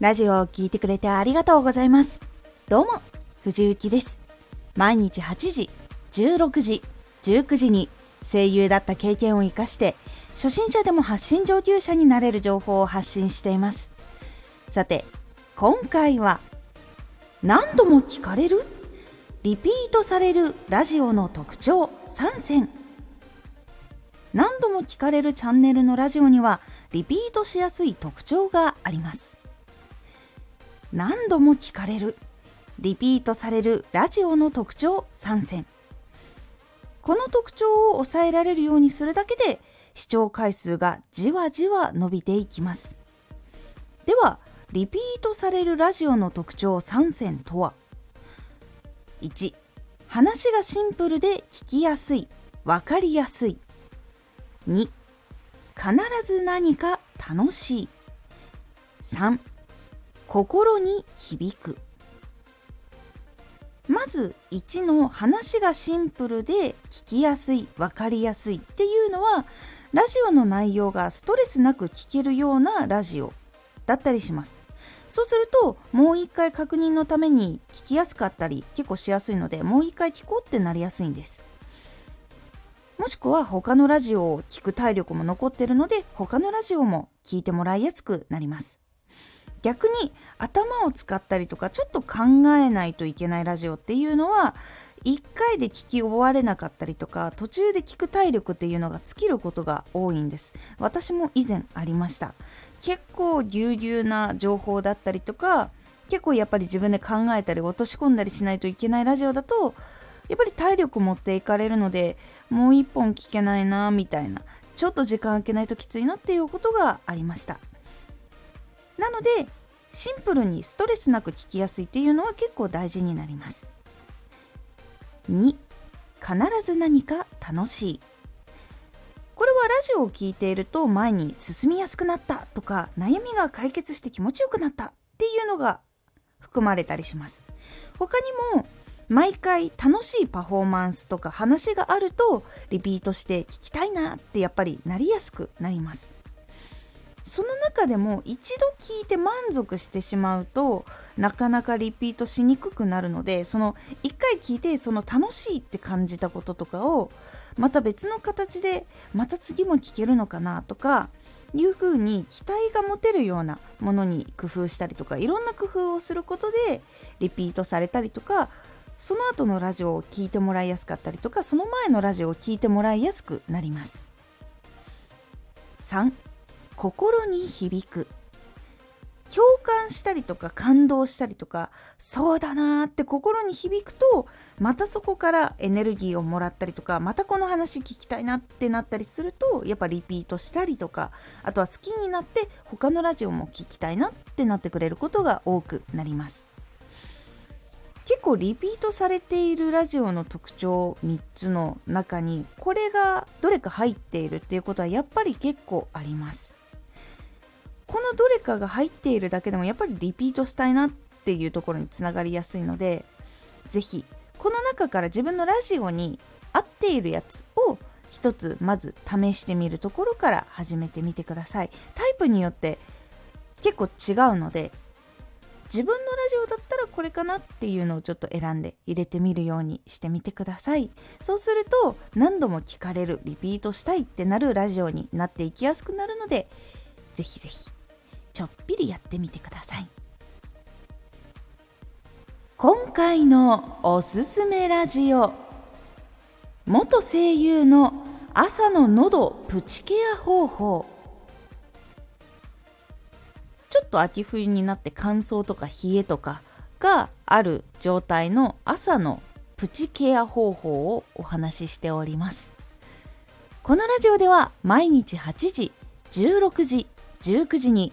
ラジオを聴いてくれてありがとうございます。どうも、藤幸です。毎日8時、16時、19時に声優だった経験を活かして、初心者でも発信上級者になれる情報を発信しています。さて、今回は、何度も聞かれる？リピートされるラジオの特徴3選。何度も聞かれるチャンネルのラジオにはリピートしやすい特徴があります。何度も聞かれる。リピートされるラジオの特徴3選この特徴を抑えられるようにするだけで視聴回数がじわじわ伸びていきます。ではリピートされるラジオの特徴3選とは？1話がシンプルで聞きやすい。わかりやすい。2必ず何か楽しい。3心に響く。まず1の話がシンプルで聞きやすい分かりやすいっていうのはラジオの内容がストレスなく聞けるようなラジオだったりします。そうするともう一回確認のために聞きやすかったり結構しやすいのでもう一回聞こうってなりやすいんです。もしくは他のラジオを聞く体力も残ってるので他のラジオも聞いてもらいやすくなります。逆に頭を使ったりとかちょっと考えないといけないラジオっていうのは1回で聞き終われなかったりとか途中で聞く体力っていうのが尽きることが多いんです。私も以前ありました。結構ぎゅうぎゅうな情報だったりとか結構やっぱり自分で考えたり落とし込んだりしないといけないラジオだとやっぱり体力持っていかれるのでもう一本聞けないなみたいなちょっと時間空けないときついなっていうことがありました。なのでシンプルにストレスなく聞きやすいっていうのは結構大事になります。2必ず何か楽しい。これはラジオを聞いていると前に進みやすくなったとか悩みが解決して気持ちよくなったっていうのが含まれたりします。他にも毎回楽しいパフォーマンスとか話があるとリピートして聞きたいなってやっぱりなりやすくなります。その中でも一度聞いて満足してしまうとなかなかリピートしにくくなるのでその一回聞いてその楽しいって感じたこととかをまた別の形でまた次も聞けるのかなとかいうふうに期待が持てるようなものに工夫したりとかいろんな工夫をすることでリピートされたりとかその後のラジオを聞いてもらいやすかったりとかその前のラジオを聞いてもらいやすくなります。3心に響く。共感したりとか感動したりとかそうだなーって心に響くとまたそこからエネルギーをもらったりとかまたこの話聞きたいなってなったりするとやっぱリピートしたりとかあとは好きになって他のラジオも聞きたいなってなってくれることが多くなります。結構リピートされているラジオの特徴3つの中にこれがどれか入っているっていうことはやっぱり結構あります。このどれかが入っているだけでもやっぱりリピートしたいなっていうところにつながりやすいので是非この中から自分のラジオに合っているやつを一つまず試してみるところから始めてみてください。タイプによって結構違うので自分のラジオだったらこれかなっていうのをちょっと選んで入れてみるようにしてみてください。そうすると何度も聞かれるリピートしたいってなるラジオになっていきやすくなるのでぜひぜひちょっぴりやってみてください。今回のおすすめラジオ。元声優の朝の喉プチケア方法。ちょっと秋冬になって乾燥とか冷えとかがある状態の朝のプチケア方法をお話ししております。このラジオでは毎日8時16時19時に